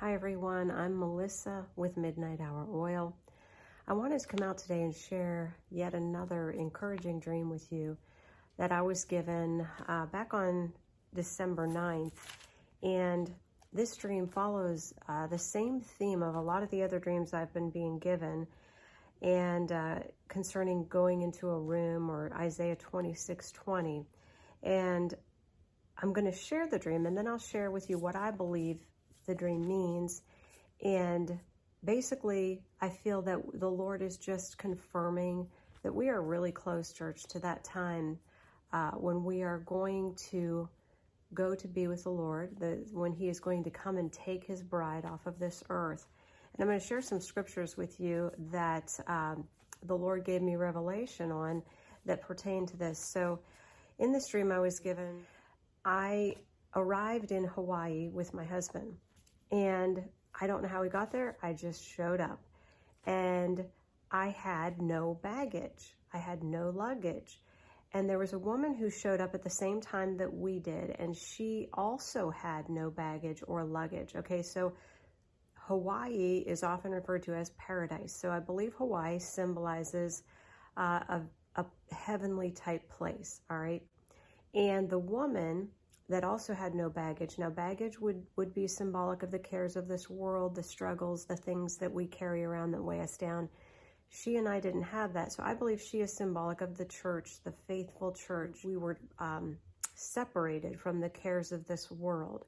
Hi, everyone. I'm Melissa with Midnight Hour Oil. I wanted to come out today and share yet another encouraging dream with you that I was given uh, back on December 9th. And this dream follows uh, the same theme of a lot of the other dreams I've been being given and uh, concerning going into a room or Isaiah 26 20. And I'm going to share the dream and then I'll share with you what I believe the dream means. And basically, I feel that the Lord is just confirming that we are really close, church, to that time uh, when we are going to go to be with the Lord, the, when He is going to come and take His bride off of this earth. And I'm going to share some scriptures with you that um, the Lord gave me revelation on that pertain to this. So, in this dream I was given, I arrived in Hawaii with my husband. And I don't know how we got there. I just showed up. And I had no baggage, I had no luggage. And there was a woman who showed up at the same time that we did, and she also had no baggage or luggage. Okay, so Hawaii is often referred to as paradise. So I believe Hawaii symbolizes uh, a, a heavenly type place. All right. And the woman that also had no baggage. Now, baggage would, would be symbolic of the cares of this world, the struggles, the things that we carry around that weigh us down. She and I didn't have that. So I believe she is symbolic of the church, the faithful church. We were um, separated from the cares of this world.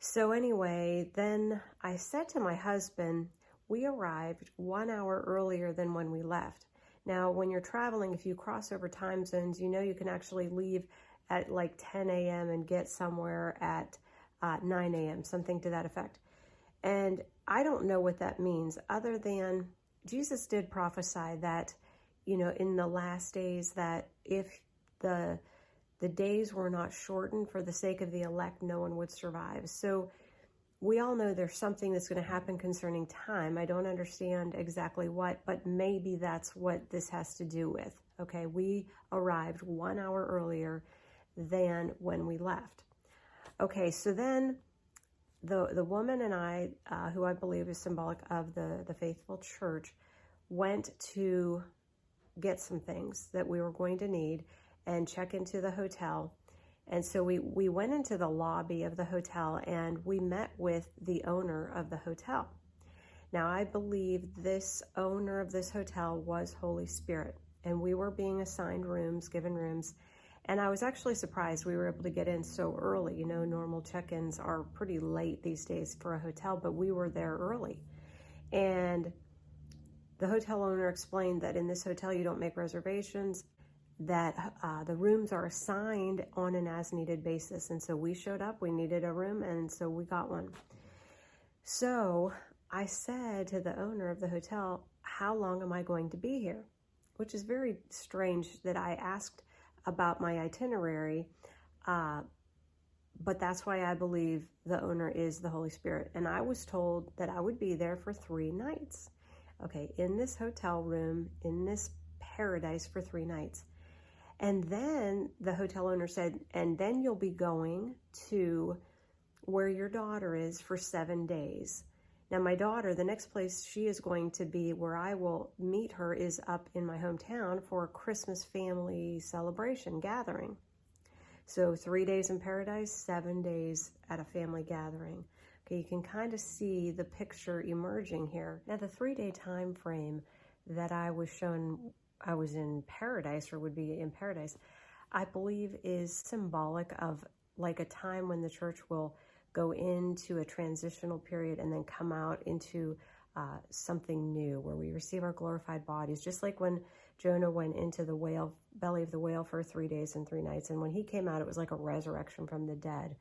So, anyway, then I said to my husband, we arrived one hour earlier than when we left. Now, when you're traveling, if you cross over time zones, you know you can actually leave at like 10 a.m. and get somewhere at uh, 9 a.m., something to that effect. And I don't know what that means, other than Jesus did prophesy that, you know, in the last days, that if the the days were not shortened for the sake of the elect, no one would survive. So we all know there's something that's going to happen concerning time. I don't understand exactly what, but maybe that's what this has to do with. Okay, we arrived one hour earlier than when we left. Okay, so then the the woman and I, uh, who I believe is symbolic of the the faithful church, went to get some things that we were going to need and check into the hotel. And so we, we went into the lobby of the hotel and we met with the owner of the hotel. Now, I believe this owner of this hotel was Holy Spirit, and we were being assigned rooms, given rooms, and I was actually surprised we were able to get in so early. You know, normal check ins are pretty late these days for a hotel, but we were there early. And the hotel owner explained that in this hotel you don't make reservations, that uh, the rooms are assigned on an as needed basis. And so we showed up, we needed a room, and so we got one. So I said to the owner of the hotel, How long am I going to be here? Which is very strange that I asked about my itinerary. Uh, but that's why I believe the owner is the Holy Spirit. And I was told that I would be there for three nights. Okay, in this hotel room, in this paradise for three nights. And then the hotel owner said, and then you'll be going to where your daughter is for seven days. Now, my daughter, the next place she is going to be where I will meet her is up in my hometown for a Christmas family celebration gathering. So, three days in paradise, seven days at a family gathering. Okay, you can kind of see the picture emerging here. Now, the three day time frame that I was shown I was in paradise or would be in paradise, I believe is symbolic of like a time when the church will go into a transitional period and then come out into uh, something new where we receive our glorified bodies, just like when Jonah went into the whale belly of the whale for three days and three nights, and when he came out, it was like a resurrection from the dead.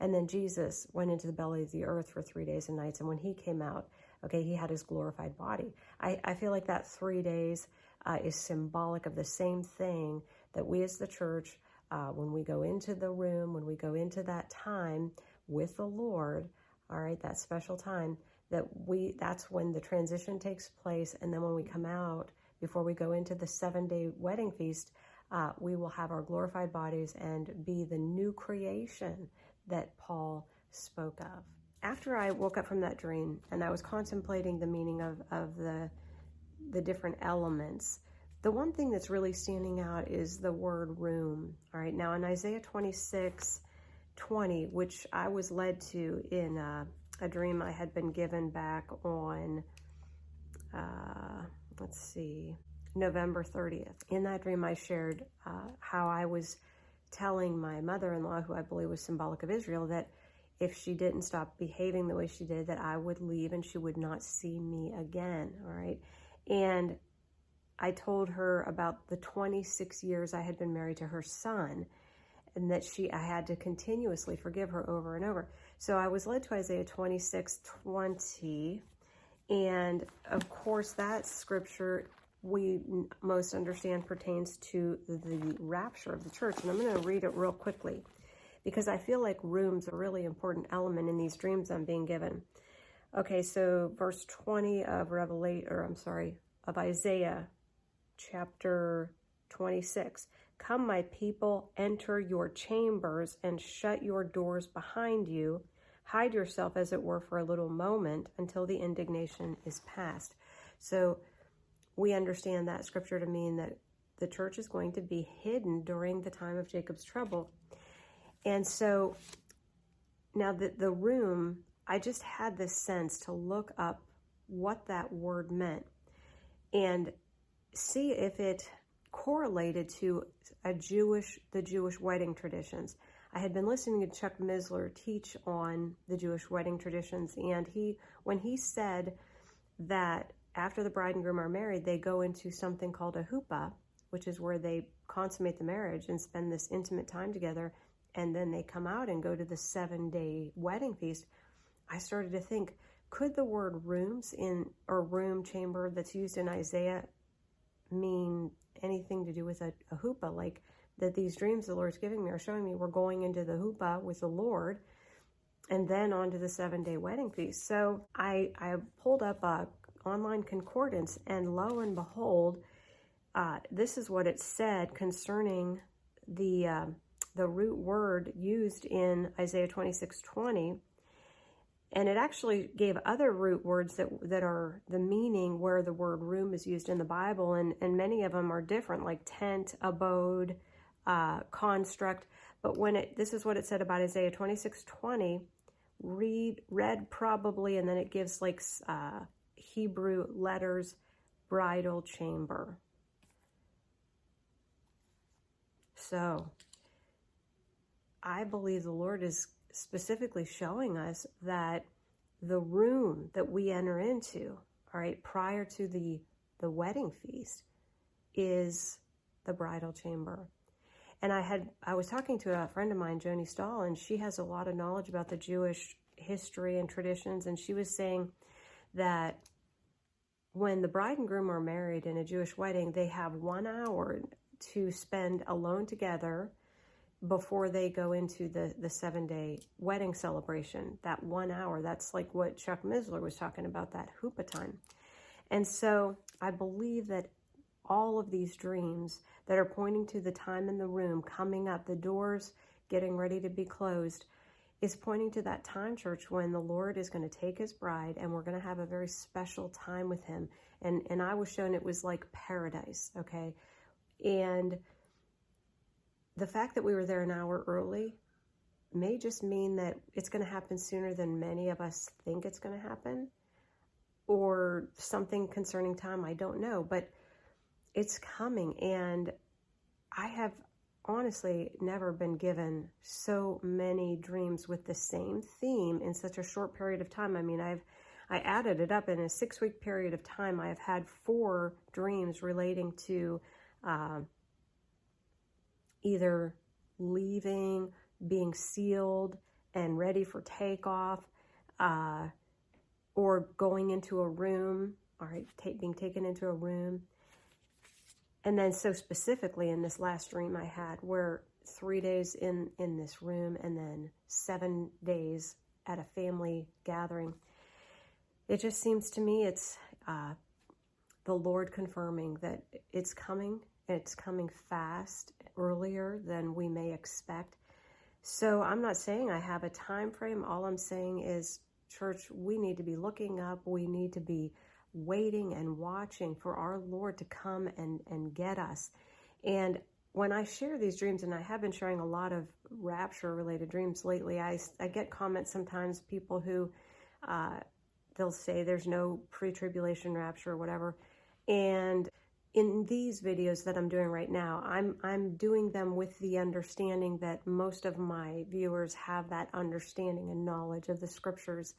And then Jesus went into the belly of the earth for three days and nights, and when he came out, okay, he had his glorified body. I, I feel like that three days uh, is symbolic of the same thing that we as the church, uh, when we go into the room, when we go into that time, with the Lord, all right, that special time that we that's when the transition takes place and then when we come out before we go into the 7-day wedding feast, uh, we will have our glorified bodies and be the new creation that Paul spoke of. after I woke up from that dream and I was contemplating the meaning of, of the the different elements, the one thing that's really standing out is the word room. All right, now in Isaiah 26, 20, which I was led to in a, a dream I had been given back on, uh, let's see, November 30th. In that dream, I shared uh, how I was telling my mother in law, who I believe was symbolic of Israel, that if she didn't stop behaving the way she did, that I would leave and she would not see me again. All right. And I told her about the 26 years I had been married to her son and that she I had to continuously forgive her over and over. So I was led to Isaiah 26, 20. And of course, that scripture we most understand pertains to the rapture of the church. And I'm going to read it real quickly because I feel like room's a really important element in these dreams I'm being given. Okay, so verse 20 of Revelation, or I'm sorry, of Isaiah chapter 26. Come, my people, enter your chambers and shut your doors behind you. Hide yourself, as it were, for a little moment until the indignation is past. So we understand that scripture to mean that the church is going to be hidden during the time of Jacob's trouble. And so now the, the room, I just had this sense to look up what that word meant and see if it correlated to a Jewish, the Jewish wedding traditions. I had been listening to Chuck Missler teach on the Jewish wedding traditions, and he, when he said that after the bride and groom are married, they go into something called a huppah, which is where they consummate the marriage and spend this intimate time together, and then they come out and go to the seven day wedding feast. I started to think, could the word rooms in or room chamber that's used in Isaiah mean anything to do with a, a huppah? Like that these dreams the Lord's giving me are showing me we're going into the huppah with the Lord and then on to the seven day wedding feast. So I, I pulled up a online concordance, and lo and behold, uh, this is what it said concerning the uh, the root word used in Isaiah 26 20. And it actually gave other root words that, that are the meaning where the word room is used in the Bible, and, and many of them are different, like tent, abode, uh, construct. But when it, this is what it said about Isaiah 26 20, read, read probably, and then it gives like uh, Hebrew letters, bridal chamber. So, I believe the Lord is specifically showing us that the room that we enter into, all right, prior to the, the wedding feast, is the bridal chamber. And I had I was talking to a friend of mine, Joni Stahl, and she has a lot of knowledge about the Jewish history and traditions, and she was saying that when the bride and groom are married in a Jewish wedding, they have one hour to spend alone together before they go into the, the seven day wedding celebration. That one hour, that's like what Chuck Missler was talking about, that huppah time. And so I believe that all of these dreams that are pointing to the time in the room coming up, the doors getting ready to be closed, is pointing to that time, church, when the Lord is going to take his bride and we're going to have a very special time with him. And, and I was shown it was like paradise, okay? And the fact that we were there an hour early may just mean that it's going to happen sooner than many of us think it's going to happen or something concerning time. I don't know, but it's coming. And I have honestly never been given so many dreams with the same theme in such a short period of time. I mean, I've I added it up in a six week period of time. I have had four dreams relating to uh, either leaving, being sealed, and ready for takeoff, uh, or going into a room. All right, being taken into a room and then so specifically in this last dream I had, where three days in in this room and then seven days at a family gathering, it just seems to me it's uh, the Lord confirming that it's coming. It's coming fast, earlier than we may expect. So I'm not saying I have a time frame. All I'm saying is church, we need to be looking up. We need to be waiting and watching for our Lord to come and, and get us. And when I share these dreams, and I have been sharing a lot of rapture related dreams lately, I, I get comments sometimes, people who uh, they'll say there's no pre tribulation rapture or whatever. And in these videos that I'm doing right now, I'm I'm doing them with the understanding that most of my viewers have that understanding and knowledge of the scriptures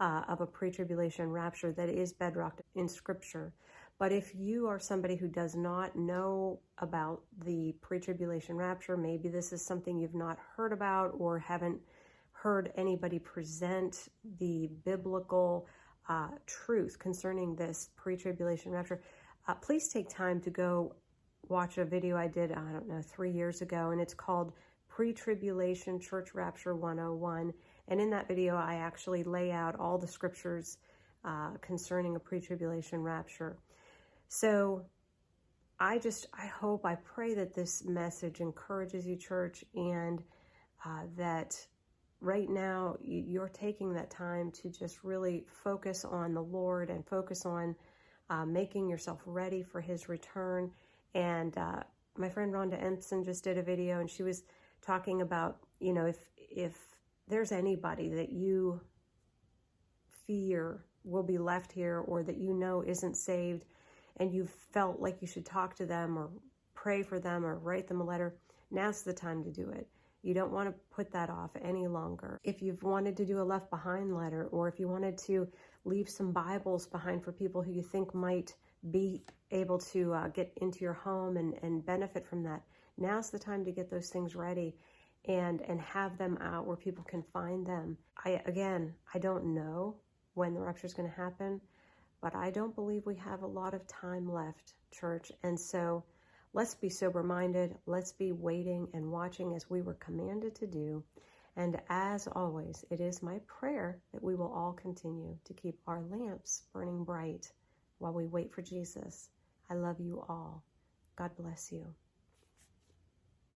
uh, of a pre-tribulation rapture that is bedrock in scripture. But if you are somebody who does not know about the pre-tribulation rapture, maybe this is something you've not heard about or haven't heard anybody present the biblical uh, truth concerning this pre-tribulation rapture uh, please take time to go watch a video I did, I don't know, three years ago, and it's called Pre Tribulation Church Rapture 101. And in that video, I actually lay out all the scriptures uh, concerning a pre tribulation rapture. So I just, I hope, I pray that this message encourages you, church, and uh, that right now you're taking that time to just really focus on the Lord and focus on uh, making yourself ready for his return. And uh, my friend Rhonda Ensign just did a video, and she was talking about, you know, if if there's anybody that you fear will be left here, or that you know isn't saved, and you felt like you should talk to them, or pray for them, or write them a letter, now's the time to do it. You don't want to put that off any longer. If you've wanted to do a left behind letter, or if you wanted to leave some Bibles behind for people who you think might be able to uh, get into your home and, and benefit from that. Now's the time to get those things ready and and have them out where people can find them. I again, I don't know when the rupture is going to happen, but I don't believe we have a lot of time left, church. And so let's be sober minded. Let's be waiting and watching as we were commanded to do. And as always, it is my prayer that we will all continue to keep our lamps burning bright while we wait for Jesus. I love you all. God bless you.